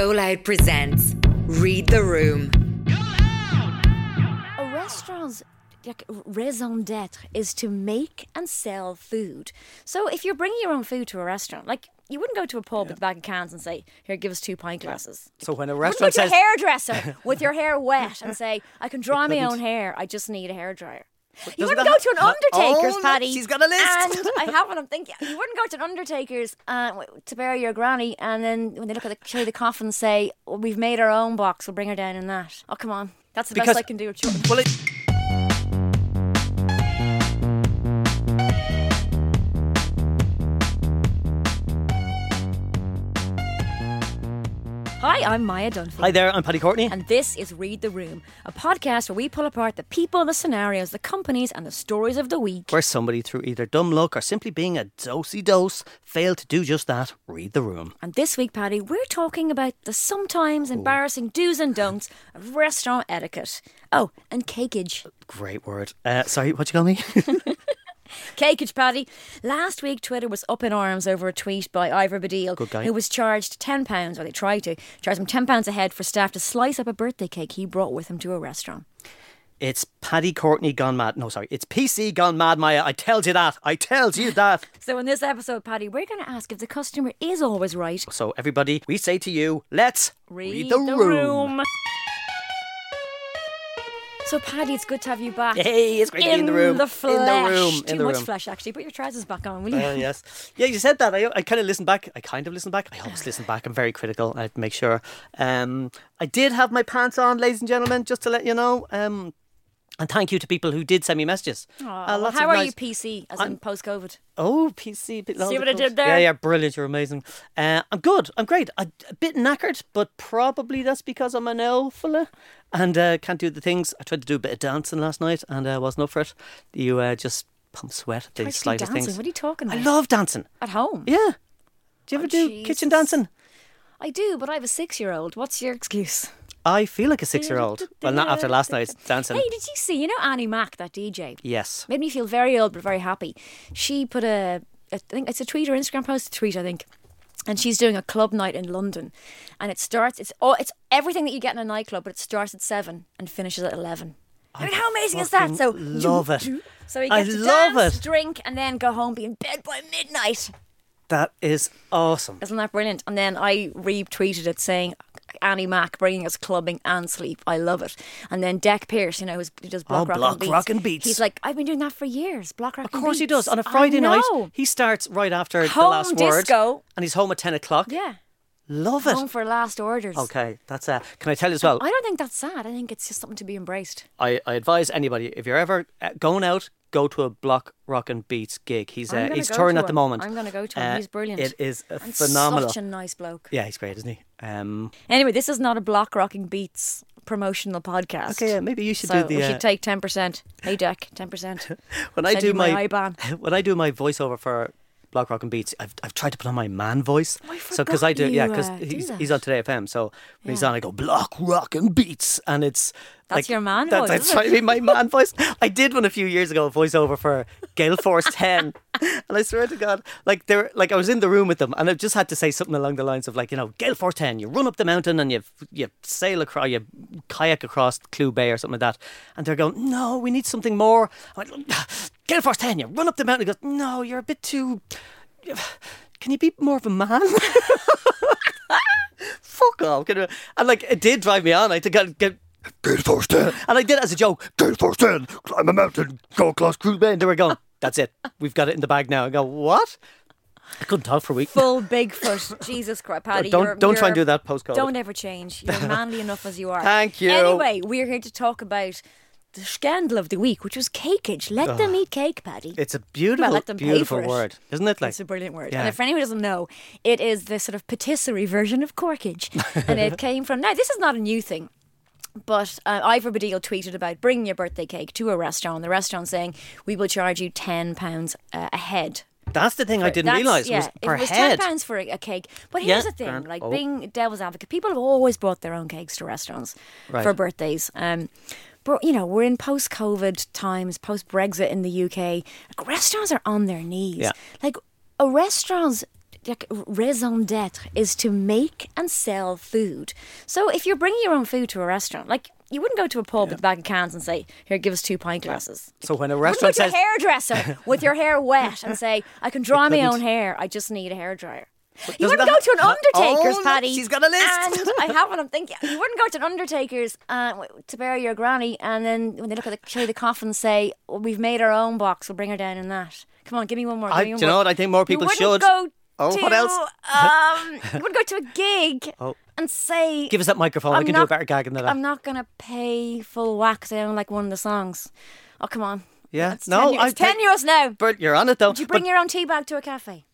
Go Loud presents Read the Room. A restaurant's like raison d'etre is to make and sell food. So if you're bringing your own food to a restaurant, like you wouldn't go to a pub with a bag of cans and say, "Here, give us two pint glasses." So when a You wouldn't restaurant go to says a hairdresser with your hair wet and say, "I can dry my own hair. I just need a hairdryer." You wouldn't go to an undertaker's, Oh, Paddy. she's got a list. And I have one. I'm thinking you wouldn't go to an undertaker's uh, to bury your granny, and then when they look at the show the coffin, say, well, "We've made our own box. We'll bring her down in that." Oh, come on, that's the Because- best I can do with children. well, it, Hi, I'm Maia Dunphy. hi there, I'm Paddy Courtney. And this is Read the Room, a podcast where we pull apart the people, the scenarios, the companies, and the stories of the week. where somebody, through either dumb luck or simply being a dosey dose, failed to do just that read the room. And this week, Paddy, we're talking about the sometimes embarrassing do's and don'ts of restaurant etiquette. Oh, and cakeage. Great word. Uh, sorry, what'd you call me? Cakeage, Paddy. Last week, Twitter was up in arms over a tweet by Ivor Baddiel, who was charged £10, or they tried to, charge him £10 a head for staff to slice up a birthday cake he brought with him to a restaurant. it's Paddy Courtney gone mad. No, sorry, it's PC gone mad, Maia. I tells you that. I tells you that. So, in this episode, Paddy, we're going to ask if the customer is always right So, everybody, we say to you, let's Read, the, room. So, Paddy, it's good to have you back. Hey, it's great to be in the room. the flesh. In the room. Too in the much room. flesh, actually. Put your trousers back on, will you? Uh, yes. Yeah, you said that. I, I kind of listened back. I kind of listened back. I always listen back. I'm very critical. I have to make sure. Um, I did have my pants on, ladies and gentlemen, just to let you know. Um, and thank you to people who did send me messages. Uh, how are nice- you, PC, as I'm- in post COVID? Oh, PC. bit See what I did there? Yeah, yeah, brilliant. You're amazing. Uh, I'm good. I'm great. I, a bit knackered, but probably that's because I'm an old fella and uh, can't do the things. I tried to do a bit of dancing last night and I uh, wasn't up for it. You uh, just pump sweat at the slightest dancing. things. What are you talking about? I love dancing. At home? Yeah. Do you ever Oh, do Jesus. kitchen dancing? I do, but I have a six year old. What's your excuse? I feel like a six-year-old. Well, not after last night's dancing. Hey, did you see? You know Annie Mac, that DJ? Yes. Made me feel very old, but very happy. She put a, I think it's a tweet or Instagram post, a tweet, I think. And she's doing a club night in London, and it starts. It's all. It's everything that you get in a nightclub, but it starts at seven and finishes at eleven. I mean, how amazing is that? So love it. So he I gets to love dance, it. drink, and then go home, be in bed by midnight. That is awesome. Isn't that brilliant? And then I retweeted it saying, Annie Mac bringing us clubbing and sleep. I love it. And then Dec Pierce, you know, who's, who does Block Oh, Rock Block and Beats. Rock and Beats. He's like, I've been doing that for years. Block Rock Of course he does. On a Friday night, he starts right after the Home last word. disco. And he's home at 10 o'clock. Yeah. Love it. Home for last orders. Okay, that's uh Can I tell you as well? I don't think that's sad. I think it's just something to be embraced. I, I advise anybody if you're ever uh, going out, go to a Block Rockin' Beats gig. He's uh, he's touring to at the moment. I'm gonna go to him. Uh, He's brilliant. It is And phenomenal. Such a nice bloke. Yeah, he's great, isn't he? Um, Anyway, this is not a Block Rocking Beats promotional podcast. okay, yeah, maybe you should so do the. we Uh, should take 10%. Hey, Dec, 10%. when I do my my, IBAN. when I do my voiceover for Block Rockin' Beats, I've, I've tried to put on my man voice. I so because I do, forgot yeah, because uh, he's that. he's on Today FM. So when he's on, I go Block Rockin' Beats, and it's That's like, your man that- voice, That's trying to be my man voice. I did one a few years ago, a voiceover for Gaelforce Ten, and I swear to God, like there, like I was in the room with them, and I just had to say something along the lines of like, you know, Gaelforce Ten, you run up the mountain and you you sail across, you kayak across Clew Bay or something like that, and they're going, no, we need something more. I'm like, Gaelforce Ten, you run up the mountain. He goes, no, you're a bit too. Can you be more of a man? Fuck off. And like, it did drive me on. I had to get. get Gaelforce 10. And I did it as a joke. Gaelforce 10, climb a mountain, go across Cruise Bay. And they were going, that's it. We've got it in the bag now. I go, what? I couldn't talk for a week. Full Bigfoot. Jesus Christ, Paddy. Don't- you're- don't try and do that post-COVID. Don't ever change. You're manly enough as you are. Thank you. Anyway, we're here to talk about the scandal of the week, which was cakeage. Let them eat cake, Paddy. It's a beautiful, let them pay beautiful word, isn't it? Like, It's a brilliant word. yeah. And if anyone doesn't know, it is the sort of patisserie version of corkage. and it came from, now, this is not a new thing. But uh, Ivor Baddiel tweeted about bringing your birthday cake to a restaurant. The restaurant saying, we will charge you £10 uh, a head that's the thing I didn't That's- realise yeah, was per it was head. ten pounds for a, a cake. But here's Yeah, the thing: like Oh. being devil's advocate, people have always brought their own cakes to restaurants Right. for birthdays. Um, but you know, we're in post-COVID times, post-Brexit in the UK. Like, restaurants are on their knees. Yeah. Like a restaurant's like, raison d'être is to make and sell food. So if you're bringing your own food to a restaurant, like you wouldn't go to a pub with a bag of cans and say, "Here, give us two pint glasses." So when a You wouldn't restaurant go to says, a hairdresser with your hair wet and say, "I can dry my own hair. I just need a hairdryer." You wouldn't go to an undertaker's, Oh, Paddy. she's got a list. And I have one. I'm thinking you wouldn't go to an undertaker's uh, to bury your granny, and then when they look at the show the coffin, and say, well, "We've made our own box. We'll bring her down in that." Come on, give me one more. I- do you know what? I think more people you should. Go Oh, to, what else? Um, you wouldn't go to a gig Oh. and say, "Give us that microphone. I I'm can do a better gag than that." I'm not gonna pay full whack don't like one of the songs. Oh come on. Yeah. It's No, tenu- I it's tenuous now. But you're on it though. Do you bring But- your own tea bag to a cafe?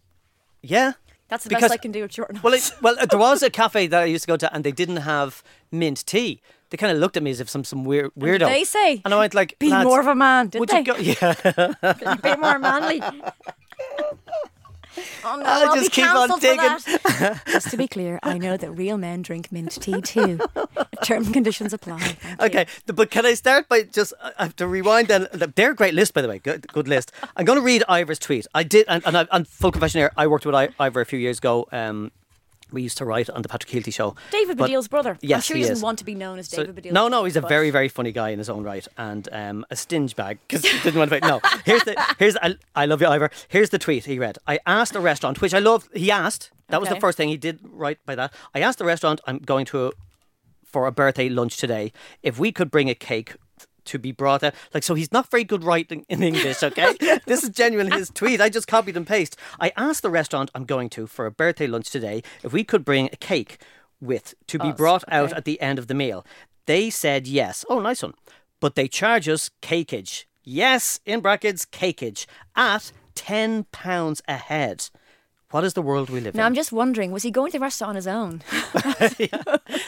yeah. That's the Because- best I can do with short Well, it, well, there was a cafe that I used to go to, and they didn't have mint tea. They kind of looked at me as if some some weird weirdo. did they say? And I went like, Be more of a man, did would they? you go? Yeah. Be more manly. Oh no, I'll I'll just keep on digging. Just to be clear, I know that real men drink mint tea too. Terms and conditions apply. Thank. Okay, th- but can I start by just I I have to rewind then? They're a great list, by the way. Good, good list. I'm going to read Ivor's tweet. I did, and, and I, and full confession here, I worked with I, Ivor a few years ago. Um, we used to write on the Patrick Kielty show. David But- Baddiel's brother. I'm sure he doesn't is. want to be known as So- David Baddiel. no, no, he's a very, very funny guy in his own right, and um, a stinge bag because he didn't want to. Pay. No, here's the here's I, I love you, Ivor. Here's the tweet he read. I asked a restaurant, which I love. He asked. That was the first thing he did right by that. I asked the restaurant I'm going to a, for a birthday lunch today if we could bring a cake to be brought out. Like, so he's not very good writing in English, okay? this is genuine his tweet. I just copied and paste. I asked the restaurant I'm going to for a birthday lunch today if we could bring a cake with to be Us, brought out at the end of the meal. They said yes. Oh, nice one. But they charge us cakeage. Yes, in brackets, cakeage at £10 a head. What is the world we live in? Now I'm just wondering, was he going to the restaurant on his own?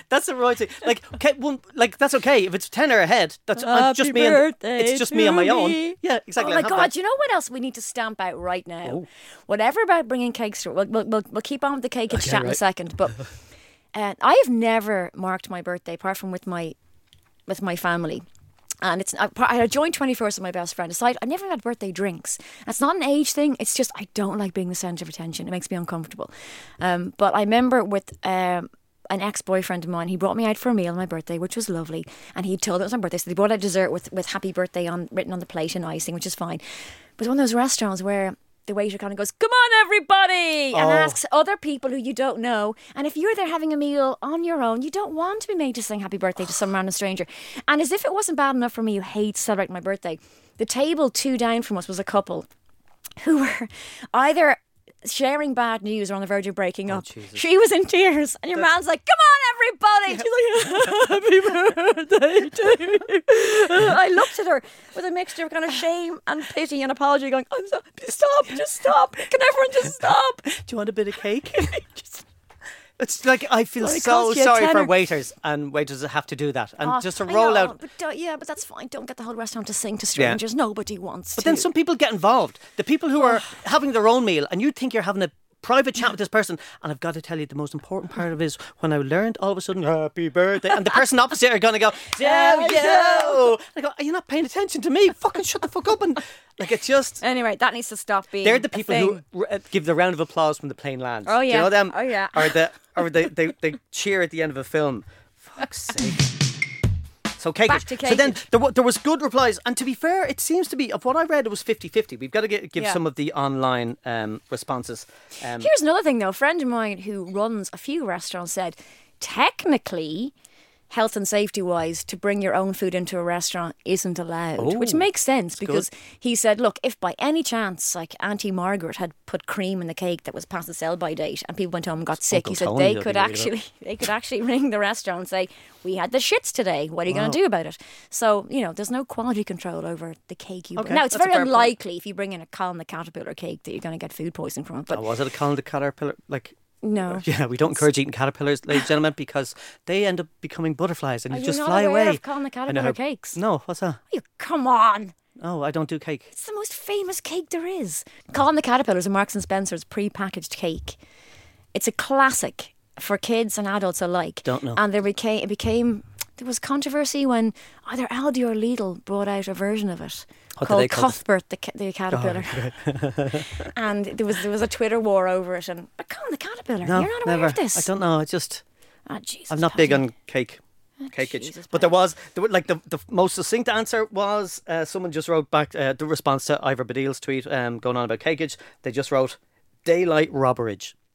That's the right thing. Like, okay, well, like that's okay if it's ten or ahead. That's I'm just me. And, it's just me on my own. me. Yeah, exactly. Oh my God! that. You know what else we need to stamp out right now? Oh. Whatever about bringing cakes through. We'll, we'll, we'll, we'll keep on with the cake Okay, chat in a second. But uh, I have never marked my birthday apart from with my with my family. And it's I, a joint 21st with my best friend. Aside, I never had birthday drinks. It's not an age thing. It's just I don't like being the centre of attention. It makes me uncomfortable. Um, but I remember with um, an ex boyfriend of mine, he brought me out for a meal on my birthday, which was lovely. And he told it was my birthday, so they brought out dessert with with happy birthday on written on the plate and icing, which is fine. But one of those restaurants where the waiter kind of goes, "Come on, everybody," and Oh. asks other people who you don't know. And if you're there having a meal on your own, you don't want to be made to sing happy birthday to some random stranger. And as if it wasn't bad enough for me, who hates celebrating my birthday, the table two down from us was a couple who were either sharing bad news or on the verge of breaking oh, up. Jesus. She was in tears, and your man's like, "Come on, everybody!" She's like, "Happy birthday to you." I looked at her with a mixture of kind of shame and pity and apology, going, "I'm so stop, just stop! Can everyone just stop?" Do you want a bit of cake? it's like I feel Well, so sorry for waiters and waiters that have to do that and Oh, just to roll know, out. But yeah, but that's fine. Don't get the whole restaurant to sing to strangers. Nobody wants to. But to. then some people get involved. The people who are having their own meal, and you think you're having a private chat with this person. And I've got to tell you, the most important part of it is when I learned all of a sudden, happy birthday, and the person opposite are going to go, damn you. I go, are you not paying attention to me? Fucking shut the fuck up. And like, it's just. Anyway, that needs to stop being. They're the people who r- uh, give the round of applause when the plane lands. Oh, Do you know them? Oh, yeah. Or the or they, they, they cheer at the end of a film. Fuck's sake. So cake. Back to So then there, wa- there was good replies, and to be fair, it seems to be of what I read, it was 50-50. We've got to get, give Yeah. some of the online um, responses. Um, Here's another thing, though. A friend of mine who runs a few restaurants said, technically, health and safety wise, to bring your own food into a restaurant isn't allowed, which Oh, makes sense because he said, look, if by any chance, like Auntie Margaret had put cream in the cake that was past the sell by date and people went home and got sick, Uncle he said Tony they could actually they could actually ring the restaurant and say, we had the shits today. What are you going to do about it? So you know, there's no quality control over the cake you bring. Now it's very fair point. unlikely if you bring in a Colin the Caterpillar cake that you're going to get food poisoning from it. But oh, was it a Colin the Caterpillar? Like, no. yeah, we don't encourage eating caterpillars, ladies and gentlemen, because they end up becoming butterflies and Are you you just fly away. of Colin the Caterpillar how- cakes? No, what's that? You come on. Oh, I don't do cake. It's the most famous cake there is. Colin the Caterpillar is a Marks and Spencer's pre-packaged cake. It's a classic for kids and adults alike. Don't know. And there became it became there was controversy when either Aldi or Lidl brought out a version of it. What called call it? Cuthbert the, the oh, caterpillar, and there was there was a Twitter war over it. And but the No, you're not aware never. of this. I don't know. I just Ah, Jesus, I'm not big Paddy. on cake. Cakeage. Jesus, but there was, there were, like the, the most succinct answer was uh, someone just wrote back uh, the response to Ivor Baddiel's tweet um, going on about cakeage. They just wrote daylight robberage.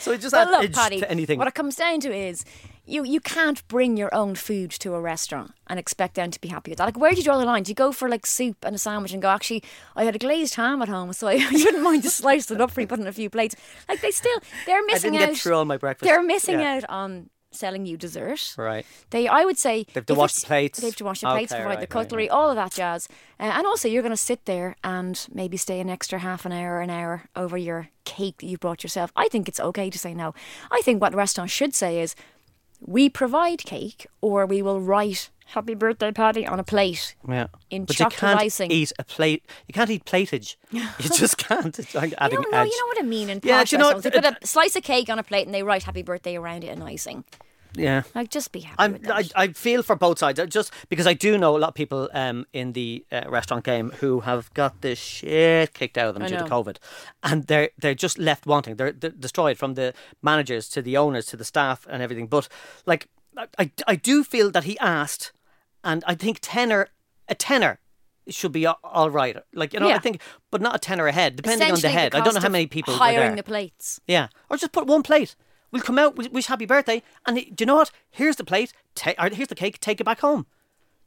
so it just But add look, edge Paddy, to anything. what it comes down to is you you can't bring your own food to a restaurant and expect them to be happy with that. Like, where do you draw the line? Do you go for like soup and a sandwich and go, actually, I had a glazed ham at home, so I wouldn't mind just slicing it up for you, put in a few plates. Like, they still they're missing I didn't out. get through all my breakfast. They're missing Yeah. out on selling you dessert. Right. They, I would say, They have to wash the plates. They have to wash the Okay, plates, provide right, the right, cutlery, all of that jazz, uh, and also you're going to sit there and maybe stay an extra half an hour, an hour over your cake that you brought yourself. I think it's okay to say no. I think what restaurants should say is, we provide cake, or we will write "Happy Birthday, Paddy" on a plate. Yeah. In but you can't icing. eat a plate. You can't eat platage. You just can't. It's like You don't know, edge. you know what I mean in Yeah, posh you know restaurants. They put a slice of cake on a plate and they write "Happy Birthday" around it in icing. Yeah. Like, just be happy I'm, with that. I, I feel for both sides, just because I do know a lot of people um, in the uh, restaurant game who have got the shit kicked out of them I due to. COVID, and they're they're just left wanting. They're, they're destroyed from the managers to the owners to the staff and everything. But like, I, I, do feel that he asked, and I think tenor a tenor should be all right. Like you know, I think, but not a tenor a head, depending on the head. I don't know how many people hiring the plates. Yeah, or just put one plate. We'll come out, we wish happy birthday, and do you know what? Here's the plate. Ta- or here's the cake. Take it back home.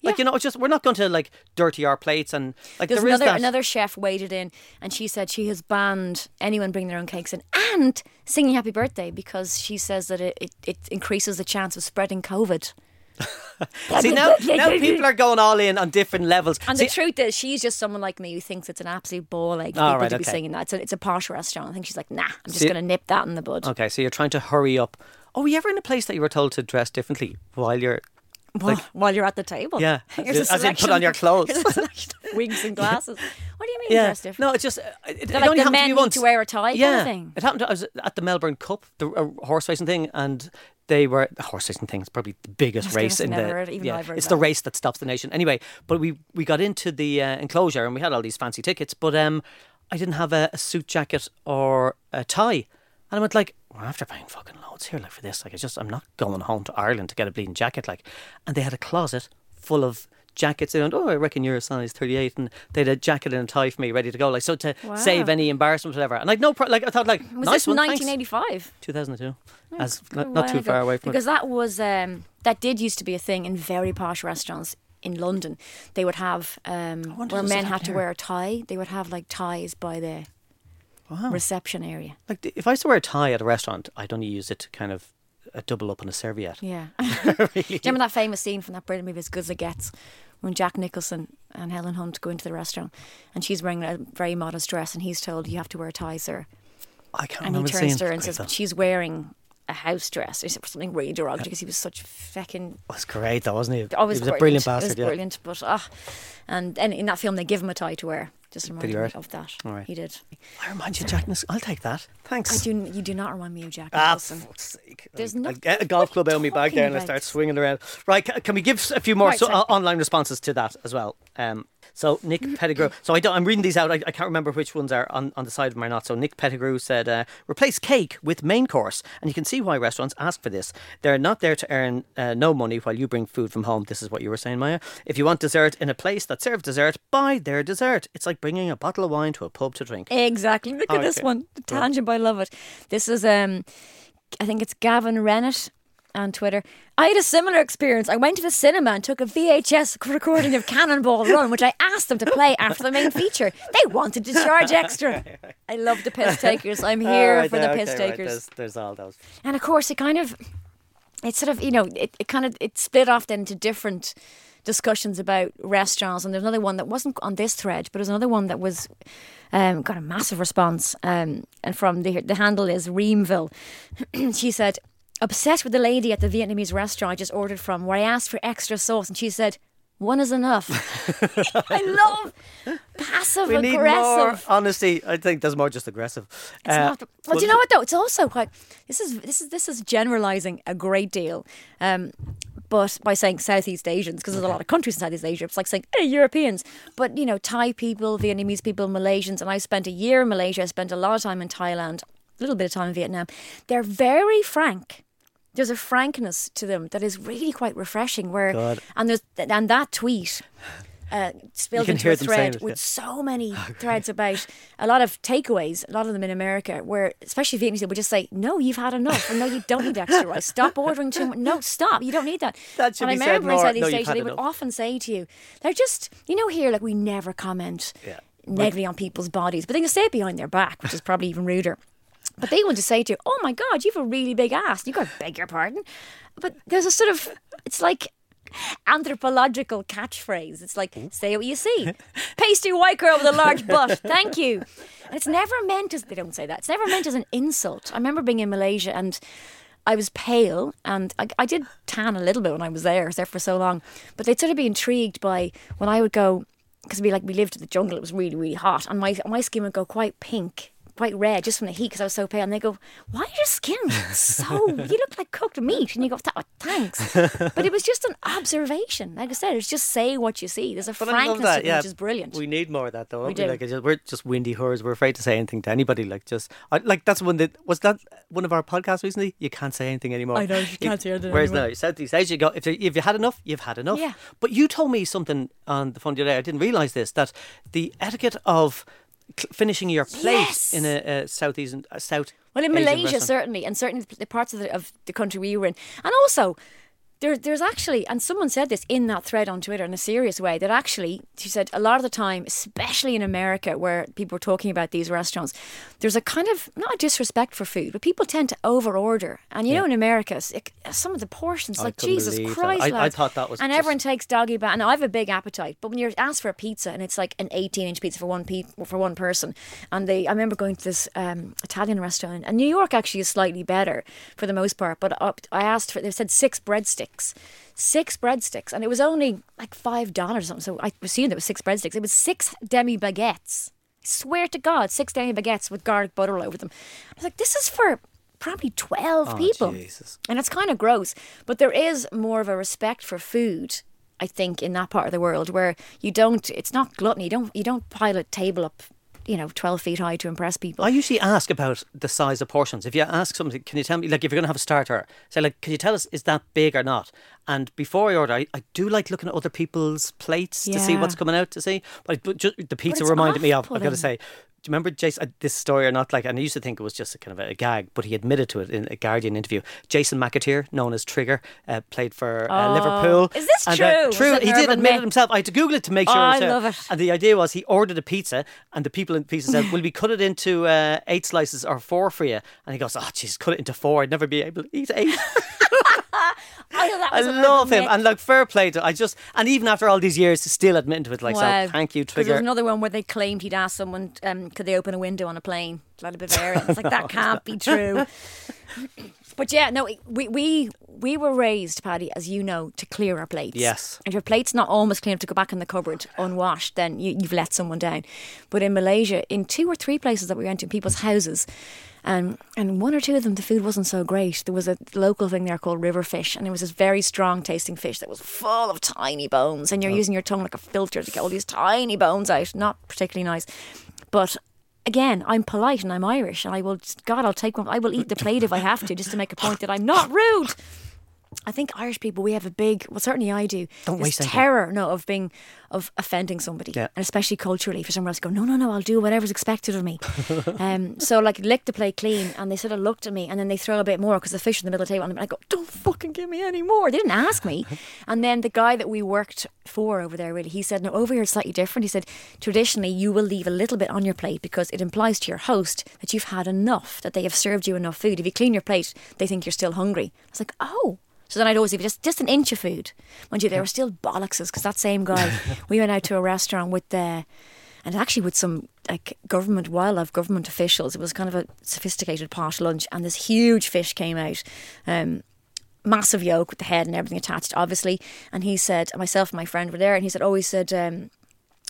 Like Yeah. you know, it's just we're not going to like dirty our plates and like There's there another that. another chef waded in, and she said she has banned anyone bringing their own cakes in and singing Happy Birthday because she says that it, it, it increases the chance of spreading COVID. See now, now people are going all in on different levels. And See, the truth is, she's just someone like me who thinks it's an absolute ball Like people right, to be okay. singing that. It's a, it's a posh restaurant. I think she's like, nah, I'm just going to nip that in the bud. okay, so you're trying to hurry up. Oh, were you ever in a place that you were told to dress differently while you're? While- While you're at the table. Yeah, Here's as in put on your clothes. Here's a selection of wigs and glasses. What do you mean Yeah, dress different? no, it's just uh, it, it They're only like the happened to men me need once. to wear a tie kind of yeah, thing? it happened. To, I was at the Melbourne Cup, the uh, horse racing thing, and they were the horse racing thing is probably the biggest race in the. heard- even yeah, it's that. the race that stops the nation. Anyway, but we we got into the uh, enclosure and we had all these fancy tickets, but um, I didn't have a, a suit jacket or a tie, and I went like, well, after paying fucking loads here, like for this, like I just I'm not going home to Ireland to get a bleeding jacket, like, and they had a closet full of. Jackets, they went, oh, I reckon you're a size 38, and they had a jacket and a tie for me ready to go. Like, so to save any embarrassment, whatever. And like, no, pro- like, I thought, like, Was nice this one, thanks. 1985? 2002. As not, not too ago. far away from because it. that was um, that did used to be a thing in very posh restaurants in London. They would have um, where men had to wear a tie. They would have like ties by the reception area. Like if I used to wear a tie at a restaurant, I'd only use it to kind of uh, double up on a serviette. Yeah. Do you remember that famous scene from that brilliant movie As Good as It Gets when Jack Nicholson and Helen Hunt go into the restaurant and she's wearing a very modest dress and he's told you have to wear a tie, sir. I can't And he turns to her and says, but she's wearing a house dress or something really derogatory because he was such fucking It was great though, wasn't he? always he was a brilliant It bastard. was yeah. brilliant, but ah, and and in that film they give him a tie to wear. Just remind me of that. All right. He did. I remind you, Jack. I'll take that. Thanks. I do. You do not remind me of Jack Ah, Nicholson. fuck's sake. There's no get a golf club out of my bag there and I start swinging around. Right, ca- can we give a few more Right, so, uh, online responses to that as well? Um, so Nick Pettigrew. So I don't, I'm reading these out. I, I can't remember which ones are on, on the side of them or not. So Nick Pettigrew said, uh, replace cake with main course, and you can see why restaurants ask for this. They're not there to earn uh, no money while you bring food from home. This is what you were saying, Maia. If you want dessert in a place that serves dessert, buy their dessert. It's like bringing a bottle of wine to a pub to drink. Exactly. Look at this one. The tangent. I love it. This is um, I think it's Gavin Rennett on Twitter. I had a similar experience. I went to the cinema and took a VHS recording of Cannonball Run, which I asked them to play after the main feature. They wanted to charge extra. I love the piss takers. I'm here All right, for the piss okay, right, takers. there's, there's all those. And of course, it kind of, it sort of, you know, it, it kind of, it split off then into different discussions about restaurants. And there's another one that wasn't on this thread, but there's another one that was, um, got a massive response. Um, and from the, the handle is Reamville. she said, obsessed with the lady at the Vietnamese restaurant I just ordered from, where I asked for extra sauce, and she said, one is enough. I love passive We need more aggressive. honesty. I think there's more just aggressive. It's Uh, not. Well, do you know what though? It's also quite. This is this is this is generalizing a great deal. Um, but by saying Southeast Asians, because there's a lot of countries in Southeast Asia, it's like saying, hey, Europeans. But, you know, Thai people, Vietnamese people, Malaysians, and I spent a year in Malaysia, I spent a lot of time in Thailand, little bit of time in Vietnam. They're very frank. There's a frankness to them that is really quite refreshing. Where God. and there's and that tweet uh, spilled into a thread it, with yeah. so many threads about a lot of takeaways, a lot of them in America, where especially Vietnamese people would just say, "No, you've had enough," or "No, you don't need extra rice. Stop ordering too much. No, stop. You don't need that." That should and I remember in Southeast "No, you've Asia, had they would enough." often say to you, "They're just, you know, here like we never comment Yeah. negatively on people's bodies, but they can say it behind their back, which is probably even ruder." But they want to say to you, "Oh my God, you have a really big ass." You've got to beg your pardon, but there's a sort of it's like anthropological catchphrase. It's like say what you see, pasty white girl with a large butt. Thank you. And it's never meant as they don't say that. It's never meant as an insult. I remember being in Malaysia and. I was pale and I, I did tan a little bit when I was there. I was there for so long. But they'd sort of be intrigued by when I would go, because it'd be like we lived in the jungle, it was really, really hot. And my, my skin would go quite pink, quite red just from the heat because I was so pale. And they go, Why is your skin so, you look like cooked meat? And you go, "Th- Thanks. but it was just an observation. Like I said, it's just say what you see. There's a But I love frankness that, to yeah. which is brilliant. We need more of that, though. We don't we do. Like, we're just windy whores. We're afraid to say anything to anybody. Like, just I, like that's one that was that one of our podcasts recently. You can't say anything anymore. I know, you can't say anything Whereas anymore. now, Southeast Asia, you go if, you- if you had enough, you've had enough. Yeah. But you told me something on the phone the other day. I didn't realize this that the etiquette of cl- finishing your plate Yes. in a, a Southeast South. Well, in Asian Malaysia, restaurant. certainly, and certainly the parts of the, of the country we were in, and also there, there's actually, and someone said this in that thread on Twitter in a serious way, that actually she said a lot of the time, especially in America, where people are talking about these restaurants, there's a kind of not a disrespect for food, but people tend to over order, and you know, in America, it, some of the portions, I like Jesus. Christ, I- I thought that was and just- everyone takes doggy bath, and I have a big appetite, but when you're asked for a pizza and it's like an 18 inch pizza for one pe- for one person, and they, I remember going to this um, Italian restaurant, and New York actually is slightly better for the most part, but up, I asked for, they said six breadsticks. Six breadsticks, and it was only like five dollars or something. So I assumed it was six breadsticks. It was six demi baguettes. I swear to God, six demi baguettes with garlic butter all over them. I was like, this is for probably twelve Oh, people. Jesus. And it's kind of gross, but there is more of a respect for food, I think, in that part of the world where you don't. It's not gluttony. You don't. You don't pile a table up, you know, twelve feet high to impress people. I usually ask about the size of portions. If you ask something, can you tell me, like, if you're going to have a starter, say, like, can you tell us, is that big or not? And before I order, I, I do like looking at other people's plates to see what's coming out to see. But, but just, the pizza reminded me of, I've got to say, you remember Jason, uh, this story or not? Like, and I used to think it was just a kind of a, gag, but he admitted to it in a Guardian interview. Jason McAteer, known as Trigger, uh, played for uh, Oh. Liverpool. Is this And, true? Uh, true. He did admit it himself. I had to Google it to make sure. Oh, it was I love it. And the idea was he ordered a pizza, and the people in the pizza said, "Will we cut it into uh, eight slices or four for you?" And he goes, "Oh, jeez, cut it into four. I'd never be able to eat eight. I, know that I love him, and like fair play to. I just and even after all these years, still admitting to it. Like, Wow. so thank you, There Trigger. was another one where they claimed he'd asked someone, um, could they open a window on a plane? Like a Bavarian. It's like that can't be true. But yeah, no, we we we were raised, Paddy, as you know, to clear our plates. Yes. If your plate's not almost clean enough to go back in the cupboard unwashed, then you, you've let someone down. But in Malaysia, in two or three places that we went to, people's houses, and and one or two of them, the food wasn't so great. There was a local thing there called river fish, and it was this very strong tasting fish that was full of tiny bones, and you're oh. using your tongue like a filter to get all these tiny bones out. Not particularly nice, but. Again, I'm polite and I'm Irish, and I will. God, I'll take one. I will eat the plate if I have to, just to make a point that I'm not rude. I think Irish people we have a big well certainly I do Don't waste terror no of being of offending somebody. Yeah. and especially culturally for someone else to go no no no I'll do whatever's expected of me. Um so like lick the plate clean and they sort of looked at me and then they throw a bit more because the fish in the middle of the table and I go don't fucking give me any more. They didn't ask me. And then the guy that we worked for over there really he said no over here it's slightly different. He said traditionally you will leave a little bit on your plate because it implies to your host that you've had enough that they have served you enough food. If you clean your plate they think you're still hungry. I was like oh so then I'd always leave just just an inch of food. Mind you, they were still bollockses because that same guy, we went out to a restaurant with the, and actually with some like government wildlife government officials. It was kind of a sophisticated pot lunch, and this huge fish came out. Um, massive yolk with the head and everything attached, obviously. And he said, myself and my friend were there, and he said, oh, he said, um,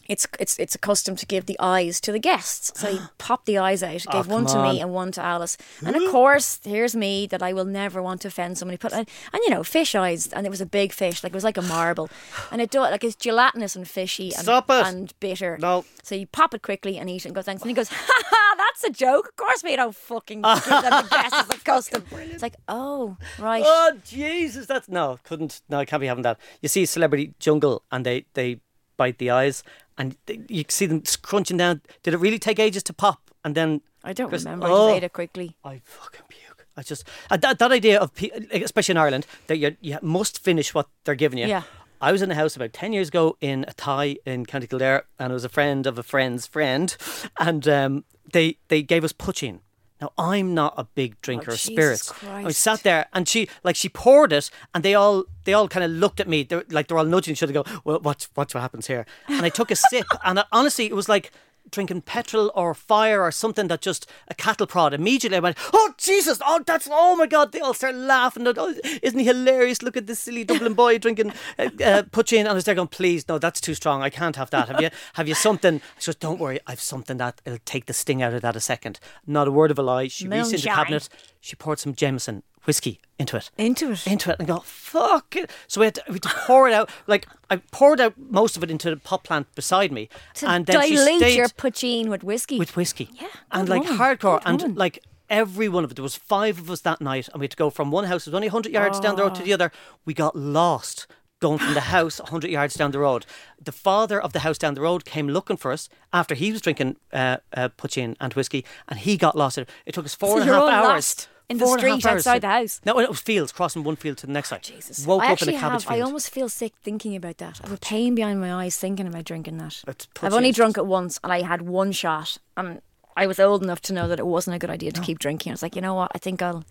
it's it's it's accustomed to give the eyes to the guests. So he popped the eyes out, gave one Oh, come to on. me and one to Alice. And of course, here's me that I will never want to offend somebody. Put and, and you know fish eyes, and it was a big fish, like it was like a marble, and it do like it's gelatinous and fishy and, and bitter. No. So you pop it quickly and eat it and go thanks. And he goes, ha ha, that's a joke. Of course we don't fucking give them the guests as a custom. It's like, oh right. Oh Jesus, that's no, couldn't. No, I can't be having that. You see Celebrity Jungle, and they they bite the eyes, and you see them crunching down. Did it really take ages to pop? And then I don't remember. I oh. just ate it quickly. I fucking puke. I just uh, that, that idea of especially in Ireland that you you must finish what they're giving you. Yeah. I was in a house about ten years ago in a Thai in County Kildare, and it was a friend of a friend's friend, and um, they they gave us poitín. Now I'm not a big oh, drinker of Jesus spirits. I sat there and she like she poured it, and they all they all kind of looked at me. They're like they're all nudging each other. Go, well, what what happens here? And I took a sip, and I, honestly, it was like drinking petrol or fire or something that just a cattle prod. Immediately I went, oh Jesus, oh that's oh my God! They all start laughing. Oh, isn't he hilarious? Look at this silly Dublin boy drinking uh, uh, poitín. And I was there going, please, no, that's too strong. I can't have that. Have you have you something? She goes, don't worry, I've something that it'll take the sting out of that a second. Not a word of a lie. She reached into the cabinet. She poured some Jameson whiskey into it Into it. into it and go fuck it. So we had, to, we had to pour it out. Like I poured out most of it into the pot plant beside me, to and then she dilute stayed your poitín with whiskey. with whiskey. Yeah, and like woman, hardcore, good and woman. like every one of it. There was five of us that night, and we had to go from one house. It was only hundred yards down the road to Oh. the other. We got lost. Going from the house 100 yards down the road. The father of the house down the road came looking for us after he was drinking uh, uh, and whiskey, and he got lost. It it took us four So and a half hours. lost in the Four and a half street outside the house? No, it was fields, crossing one field to the next side. Oh, Jesus. Woke I up in a cabbage have. I almost feel sick thinking about that. I have a pain behind my eyes thinking about drinking that. I've only drunk it once, and I had one shot, and I was old enough to know that it wasn't a good idea to keep drinking. I was like, you know what? I think I'll.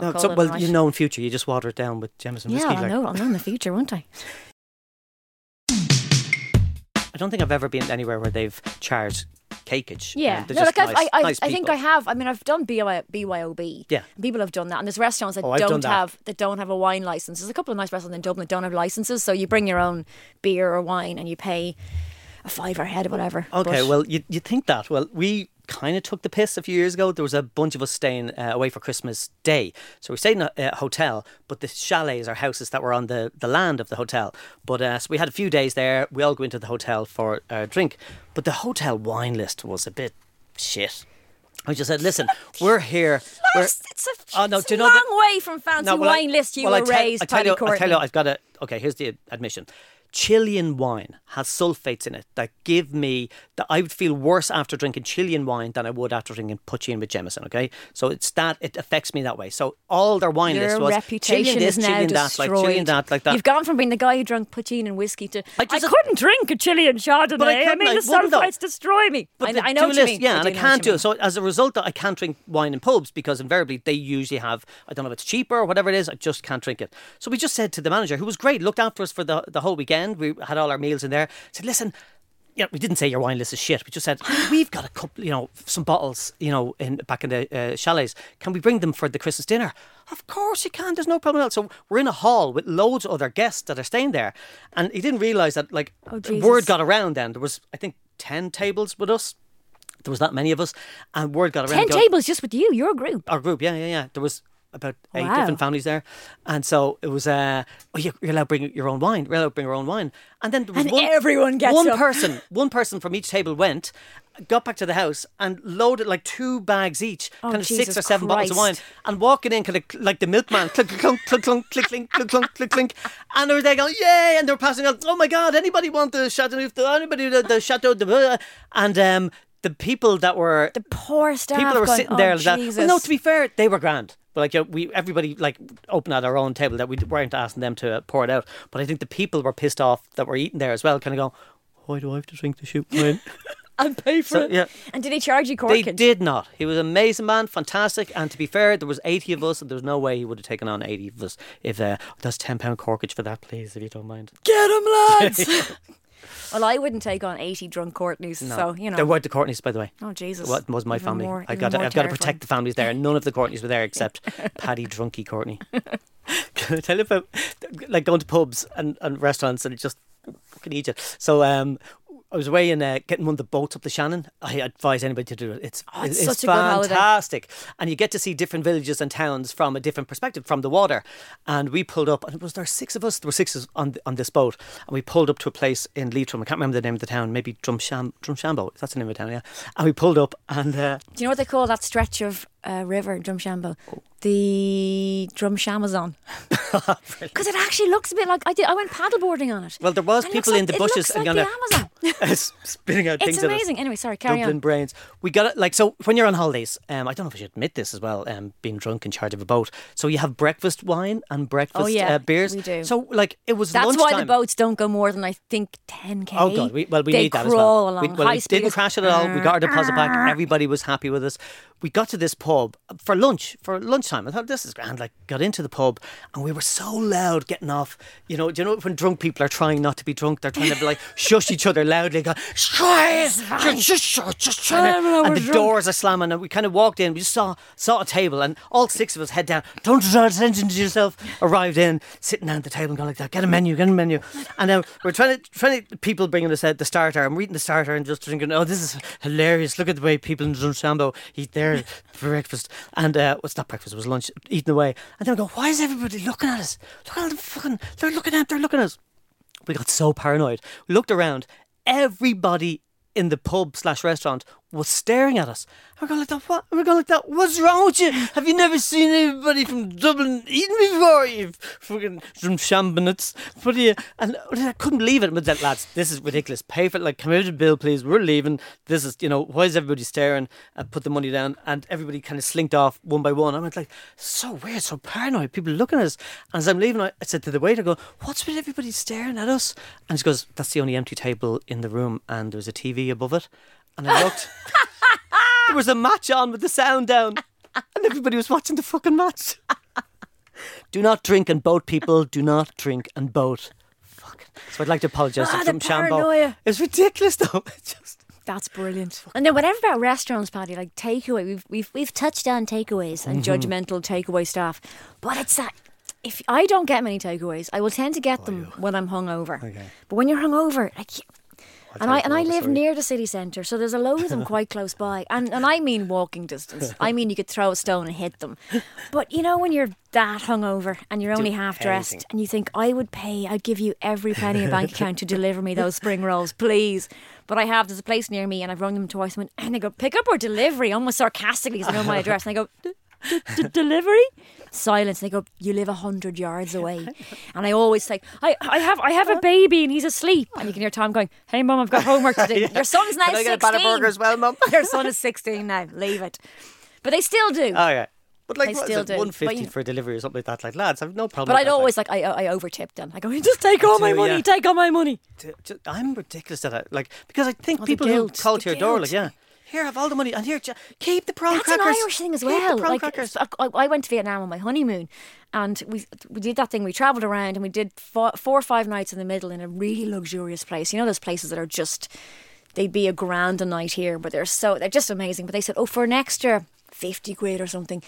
I'll No, so, well, you know, in future, you just water it down with Jameson Yeah, whiskey. I'll like. know. I'll know in the future, won't I? I don't think I've ever been anywhere where they've charged cakeage. Yeah, no, like nice, I, I, nice I think. I have. I mean, I've done BY, BYOB. Yeah. people have done that, and there's restaurants that Oh, don't that. have that don't have a wine license. There's a couple of nice restaurants in Dublin that don't have licenses, so you bring your own beer or wine, and you pay a fiver a head or whatever. Okay, But- well, you you think that? Well, we kind of took the piss a few years ago. There was a bunch of us staying uh, away for Christmas Day, so we stayed in a, a hotel, but the chalets are houses that were on the, the land of the hotel. But uh, so we had a few days there. We all go into the hotel for a drink, but the hotel wine list was a bit shit. I just said, listen, we're here. We're, It's, a, Oh, no, it's a long that- way from fancy No, well, I- wine list you well, I were raised, I tell you, I tell you, I've got a. Okay, here's the admission. Chilean wine has sulfates in it that give me that I would feel worse after drinking Chilean wine than I would after drinking poitín with Jameson. Okay, so it's that it affects me that way. So all their wine list was Chilean this, Chilean that, like Chilean that, like that. You've gone from being the guy who drank poitín and whiskey to I, I couldn't drink a Chilean Chardonnay. But I I, mean, I the sulfites destroy me. I, the I know what you mean. Yeah, I and I can't do it. So as a result, I can't drink wine in pubs because invariably they usually have. I don't know if it's cheaper or whatever it is. I just can't drink it. So we just said to the manager, who was great, looked after us for the the whole weekend. We had all our meals in there. Said, listen. Yeah, we didn't say your wine list is shit. We just said we've got a couple, you know, some bottles, you know, in back in the uh, chalets. Can we bring them for the Christmas dinner? Of course you can. There's no problem at all. So we're in a hall with loads of other guests that are staying there, and he didn't realise that like Oh, word got around. Then there was, I think, ten tables with us. There was that many of us, and word got around. Ten go- tables just with you, your group. Our group, yeah, yeah, yeah. There was about eight Wow. different families there, and so it was. Uh, oh, you- you're allowed to bring your own wine. You're allowed to bring your own wine, and then And one, everyone gets one up. person. One person from each table went. Got back to the house and loaded like two bags each, Oh, kind of six or seven bottles of wine, and walking in kind of like the milkman, click, clunk, click, clunk, click, clink, click, clunk, click, clink, and they were there going, yay, and they were passing out, oh my god, anybody want the Chateau, anybody the, the Chateau, de Blah?" and um, the people that were The poor staff. people were going, sitting oh, there like that. Well, no, to be fair, they were grand. But like, yeah, we everybody like opened at our own table that we weren't asking them to pour it out. But I think the people were pissed off that were eating there as well, kind of go, why do I have to drink the shoot wine? and pay for So, it. yeah. And did he charge you they corkage? did not. He was an amazing man, fantastic. And to be fair, there was eighty of us, and there was no way he would have taken on eighty of us. If uh, that's ten pound corkage for that, please, if you don't mind. Get him, lads. well, I wouldn't take on eighty drunk Courtneys, so you know. There weren't the Courtneys, by the way. oh Jesus! What was my Even family? more- I got to, I've got to protect the families there. and None of the Courtneys were there except Paddy Drunky Courtney. Can I tell you about like going to pubs and, and restaurants and just fucking eat it? So um, I was away in uh, getting one of the boats up the Shannon. I advise anybody to do it. It's Oh, it's it's such a good fantastic, and you get to see different villages and towns from a different perspective from the water. And we pulled up, and it was there six of us. There were six of us on on this boat, and we pulled up to a place in Leitrim. I can't remember the name of the town. Maybe Drumsham Drumshanbo. That's the name of the town. Yeah. And we pulled up, and uh, Do you know what they call that stretch of uh, river, Drumshanbo? The Drumshamazon. Because it actually looks a bit like I did. I went paddleboarding on it. well, there was It people looks in the like- bushes looks and like the Amazon. spitting out things it's amazing. Anyway, sorry, carry Dublin on. brains. We got it like so when you're on holidays. Um, I don't know if I should admit this as well. Um, being drunk in charge of a boat. So you have breakfast wine and breakfast Oh, yeah, uh, beers. we do. So like it was That's lunchtime. why the boats don't go more than I think 10k. Oh god, we, well we they need that as well. along we, well, we didn't crash it at all. We got our deposit back. Everybody was happy with us. We got to this pub Uh, for lunch for lunchtime. I thought this is grand. Like got into the pub and we were so loud getting off. You know, do you know when drunk people are trying not to be drunk? They're trying to be like shush each other loudly. Go, "Quiet, just, just, just and the doors are slamming. And we kind of walked in. We just saw saw a table and all six of us head down. Don't draw attention to yourself. Arrived in, sitting down at the table and going like that. Get a menu, get a menu. And now we're trying to trying to people bringing us out the starter. I'm reading the starter and just thinking, oh, this is hilarious. Look at the way people in Dunshambo eat their breakfast and uh, what's not breakfast? It was lunch, eating away. And then I go, why is everybody looking at us? Look at all the fucking. They're looking at. They're looking at us. We got so paranoid. We looked around. Everybody in the pub slash restaurant was staring at us. We're going like that. What? We're going like that. What's wrong with you? Have you never seen anybody from Dublin eating before? You fucking from shambonets. Are you? And I couldn't believe it. But that lads, this is ridiculous. Pay for it. Like, come out the bill, please. We're leaving. This is, you know, why is everybody staring? And put the money down. And everybody kind of slinked off one by one. I went like, so weird, so paranoid. People looking at us. And as I'm leaving, I I said to the waiter, I go, what's with everybody staring at us? And she goes, that's the only empty table in the room, and there's a TV above it. And I looked. there was a match on with the sound down, and everybody was watching the fucking match. do not drink and boat, people. Do not drink and boat. Fuck. So I'd like to apologise Ah, to the Drum Shambo. paranoia. It's ridiculous, though. It's just. That's brilliant. And then whatever about restaurants, Paddy, like takeaway, we've we've we've touched on takeaways and Mm-hmm. judgmental takeaway staff, but it's that. If I don't get many takeaways, I will tend to get them when I'm hungover. Okay. But when you're hungover, like, you- and I and I live near the city centre, so there's a load of them quite close by, and and I mean walking distance. I mean you could throw a stone and hit them, but you know when you're that hungover and you're only half dressed, anything. and you think I would pay, I'd give you every penny in a bank account to deliver me those spring rolls, please. But I have there's a place near me, and I've rung them twice, and, went, and they go pick up or delivery, almost sarcastically, because they know my address, and I go. "D- d- d- delivery silence they go you live a hundred yards away and I always say I, I have I have a baby and he's asleep and you can hear Tom going hey mum I've got homework to do your son's now Can I get a 16 batter burger as well, Mum? your son is 16 now leave it but they still do Oh yeah. But like, still it, do. But 150 you- for a delivery or something like that? Like, lads, I've no problem. but I'd that, like. always like I I over tip them I go just take all my money yeah. take all my money I'm ridiculous at it. Like because I think Oh, people who call the to your door, like, yeah, here have all the money, and here j- keep the prawn That's crackers. an Irish thing as Keep well. The prawn Like crackers. I, I went to Vietnam on my honeymoon, and we we did that thing. We travelled around and we did four, four or five nights in the middle in a really luxurious place. You know those places that are just they'd be a grand a night here, but they're so they're just amazing. But they said, oh, for an extra fifty quid or something.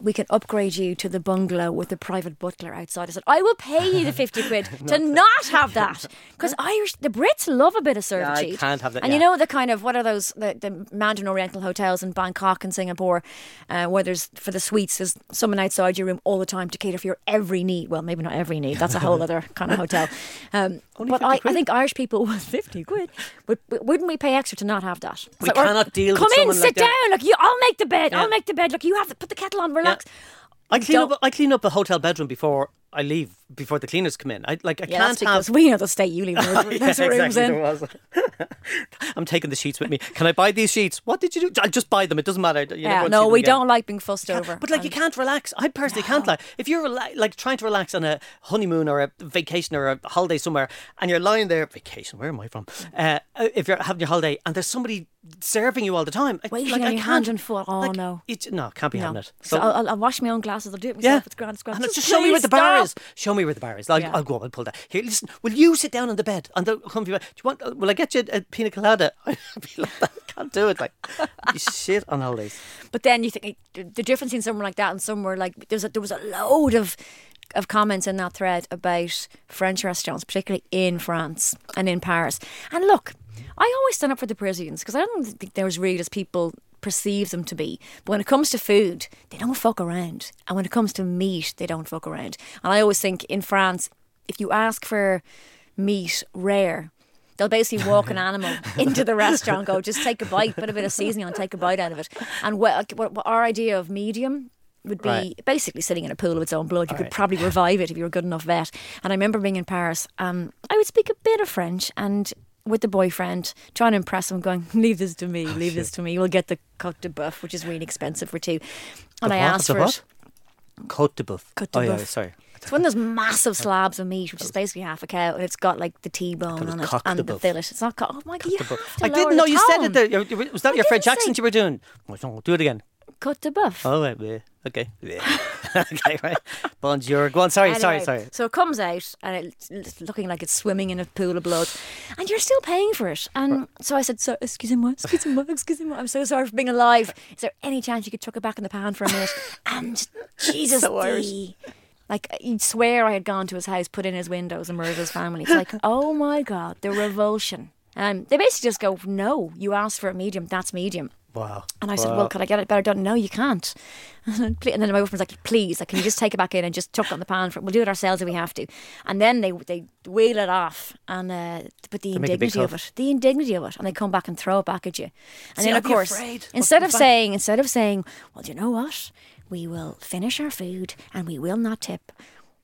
We can upgrade you to the bungalow with the private butler outside. I said, I will pay you the 50 quid to not have that. Because Irish, the Brits love a bit of I can't have that, And you know, the kind of what are those the, the Mandarin Oriental hotels in Bangkok and Singapore, uh, where there's for the suites there's someone outside your room all the time to cater for your every need. Well, maybe not every need. That's a whole other kind of hotel. Um, but I, I think Irish people with fifty quid, would, wouldn't we pay extra to not have that? We or cannot deal with Come in, sit like that. down. Look, you. I'll make the bed. Yeah. I'll make the bed. Look, you have to put the kettle on. Relax. I clean Don't- up. I clean up a hotel bedroom before I leave. Before the cleaners come in. I like. I Yeah, can't have. we know the state you leave those, Yeah, rooms exactly, in. I'm taking the sheets with me. Can I buy these sheets? What did you do? I'll just buy them. It doesn't matter. You Yeah, want to see no, we again. don't like being fussed over. But like you can't relax. I personally can't like if you're like trying to relax on a honeymoon or a vacation or a holiday somewhere, and you're lying there vacation. Where am I from? Uh, if you're having your holiday and there's somebody serving you all the time, I- Waiting like, on I your can't, hand and foot. Oh, like, no. it, no, can't be No. having it. So I'll, I'll- I'll wash my own glasses. I'll do it myself. yeah, It's grand. It's grand. And just show me where the bar stop. is. Show me where the bar is. I'll, Yeah. I'll go up and pull that. Here, listen. Will you sit down on the bed on the comfy bed? Do you want? Uh, will I get you a pina colada? I'd be like that. Can't do it. Like you shit on holidays. But then you think the the difference in somewhere like that and somewhere like there's a, there was a load of of comments in that thread about French restaurants, particularly in France and in Paris. And look, I always stand up for the Parisians because I don't think they're as real as people perceive them to be. But when it comes to food, they don't fuck around. And when it comes to meat, they don't fuck around. And I always think in France, if you ask for meat rare, they'll basically walk an animal into the restaurant and go, just take a bite, put a bit of seasoning on, take a bite out of it. And what, what, what our idea of medium would be Right. basically sitting in a pool of its own blood. You could right. probably revive it if you were a good enough vet. And I remember being in Paris. Um, I would speak a bit of French and with the boyfriend, trying to impress him, going, "Leave this to Oh, me, leave this to me. We'll get the cote de boeuf, which is really expensive for two. And The I what? asked The for what? it. Cote de boeuf. Cote de oh, yeah, boeuf. sorry. It's one of those massive slabs of meat, which is basically half a cow, and it's got like the T-bone on it and the fillet. It's not. Co- oh my god! You have to I didn't know you said it there. Was that I your French accent you were doing? Oh, Do it again. Cote de boeuf. Oh, right. yeah. Okay. Yeah. okay, right. Bonjour. Go on. Sorry, sorry, Anyway, sorry. So it comes out and it's looking like it's swimming in a pool of blood, and you're still paying for it. And so I said, "So, excusez-moi, excusez-moi, excusez-moi. I'm so sorry for being alive. Is there any chance you could chuck it back in the pan for a minute?" And Jesus, So Irish. like you'd swear I had gone to his house, put in his windows, and murdered his family. It's like, oh my god, the revulsion. Um, they basically just go, "No, you asked for a medium. That's medium." Wow. And I said, Wow. well, could I get it better done? No, you can't. And then my boyfriend's like, please, like, can you just take it back in and just chuck it on the pan? For, we'll do it ourselves if we have to. And then they they wheel it off, and uh, but the They make a big indignity of it, the indignity of it, and they come back and throw it back at you. And See, then I'd of course, afraid. instead What's of saying instead of saying, well, do you know what? We will finish our food and we will not tip.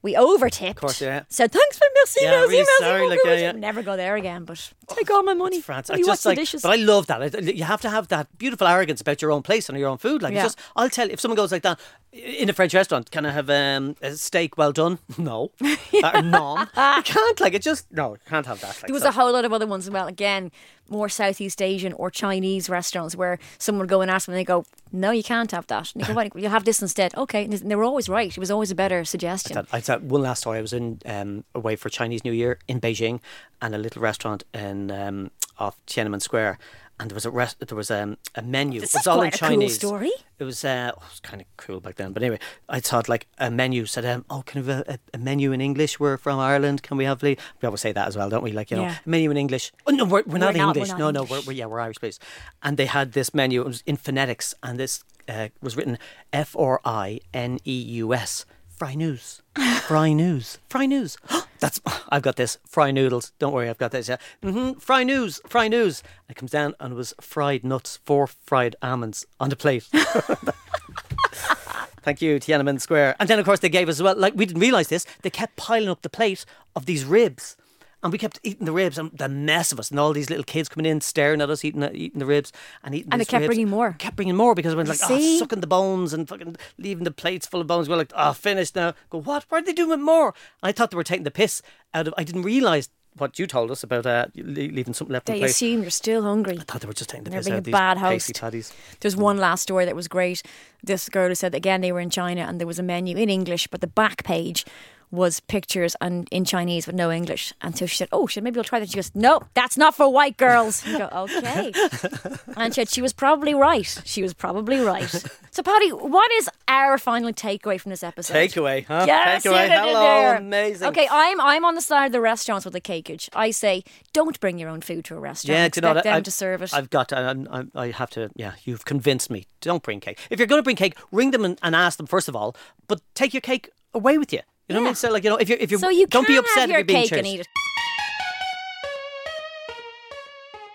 We over tipped. Of course, yeah. Said thanks for merci, Yeah, merci, really merci. sorry, like, yeah, yeah. Never go there again. But take all my money. France. Will I just like, dishes? but I love that. You have to have that beautiful arrogance about your own place and your own food. Like, Yeah. just, I'll tell you, if someone goes like that in a French restaurant, can I have um, a steak well done? No, or nom. You can't. Like, it just no, you can't have that. Like, There was so- a whole lot of other ones as well. Again, more Southeast Asian or Chinese restaurants where someone would go and ask them and they go, No, you can't have that. And you go, "Why? You'll have this instead. Okay. And they were always right. It was always a better suggestion. that- I said one last story. I was in um, away for Chinese New Year in Beijing, and a little restaurant in um, off Tiananmen Square, and there was a rest, there was um, a menu. This it was is all quite in a cool Chinese. story. It was uh, oh, it was kind of cool back then. But anyway, I thought like a menu said, um, "Oh, can we have a, a menu in English? We're from Ireland. Can we have the?" We always say that as well, don't we? Like you know, Yeah. a menu in English. Oh no, we're, we're not We're not- we're English. not no, no, we're, we're yeah, we're Irish, please. And they had this menu. It was in phonetics, and this uh, was written F R I N E U S. Fry news, fry news, fry news. That's I've got this fry noodles. Don't worry, I've got this. Yeah, mm-hmm, fry news, fry news. And it comes down and it was fried nuts, four fried almonds on the plate. Thank you, Tiananmen Square. And then, of course, they gave us well. Like we didn't realize this. They kept piling up the plate of these ribs, and we kept eating the ribs. And the mess of us, and all these little kids coming in, staring at us, eating eating the ribs, and eating. And these kept ribs. bringing more. Kept bringing more because we were like, oh, sucking the bones and fucking leaving the plates full of bones. We are like, oh, finished now. Go what? What are they doing with more? I thought they were taking the piss out of. I didn't realize what you told us about uh, leaving something left in They the plate. assume you're still hungry. I thought they were just taking the They're piss being out a of these bad host. patties. There's one last story that was great. This girl who said again they were in China and there was a menu in English, but the back page was pictures and in Chinese with no English. And so she said, "Oh, she said, maybe I'll try that." She goes, "No, that's not for white girls." You go, "Okay," and she said she was probably right. She was probably right. So, Paddy, what is our final takeaway from this episode? Takeaway, huh? Yes, Takeaway. yeah, da, da, Hello, amazing. Okay, I'm I'm on the side of the restaurants with the cakeage. I say, don't bring your own food to a restaurant. Yeah, do you Expect know them I, to serve it. I've got. I, I, I have to. Yeah, you've convinced me. Don't bring cake. If you're going to bring cake, ring them and, and ask them first of all. But take your cake away with you. You know what I Yeah. mean? So like you know, if you if you so you don't be upset if your you're being cake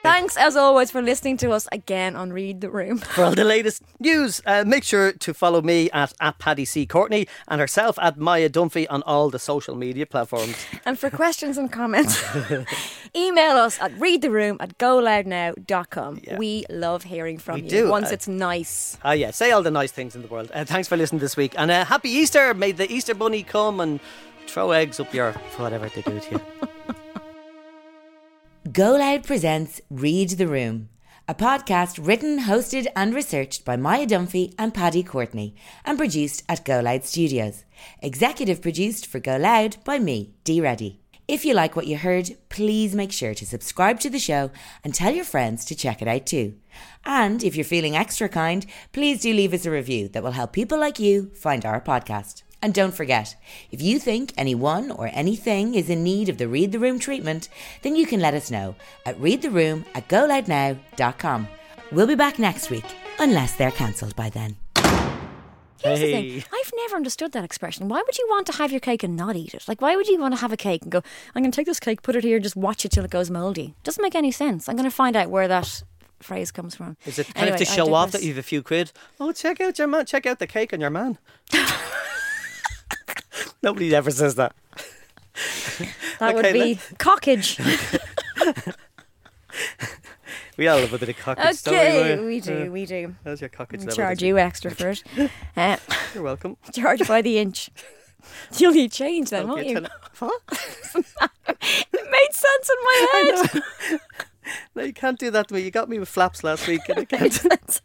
Thanks as always for listening to us again on Read the Room. For all the latest news, uh, make sure to follow me at, at Paddy C. Courtney and herself at Maia Dunphy on all the social media platforms. And for questions and comments, email us at readtheroom at goloudnow.com. Yeah. We love hearing from We you do. once Uh, it's nice. Ah, yeah, say all the nice things in the world. Uh, thanks for listening this week. And uh, happy Easter. May the Easter bunny come and throw eggs up your whatever they do to you. Go Loud presents Read the Room, a podcast written, hosted, and researched by Maia Dunphy and Paddy Courtney, and produced at Go Loud Studios. Executive produced for Go Loud by me, Dee Reddy. If you like what you heard, please make sure to subscribe to the show and tell your friends to check it out too. And if you're feeling extra kind, please do leave us a review that will help people like you find our podcast. And don't forget, if you think anyone or anything is in need of the Read the Room treatment, then you can let us know at readtheroom at goloudnow.com. We'll be back next week, unless they're cancelled by then. Here's the thing. I've never understood that expression. Why would you want to have your cake and not eat it? Like, why would you want to have a cake and go, I'm going to take this cake, put it here, and just watch it till it goes mouldy? Doesn't make any sense. I'm going to find out where that phrase comes from. Is it kind Anyway, of to show off that you have a few quid? Oh, check out your man. Check out the cake on your man. Nobody ever says that. That would Okay, be cockage. We all love a bit of cockage. don't okay, we? we Yeah. do, we do. How's your cockage level charge this you extra for it. Uh, week? You're welcome. charge by the inch. You'll need change then, won't you? What? It made sense in my head. No, you can't do that to me. You got me with flaps last week. And I can't.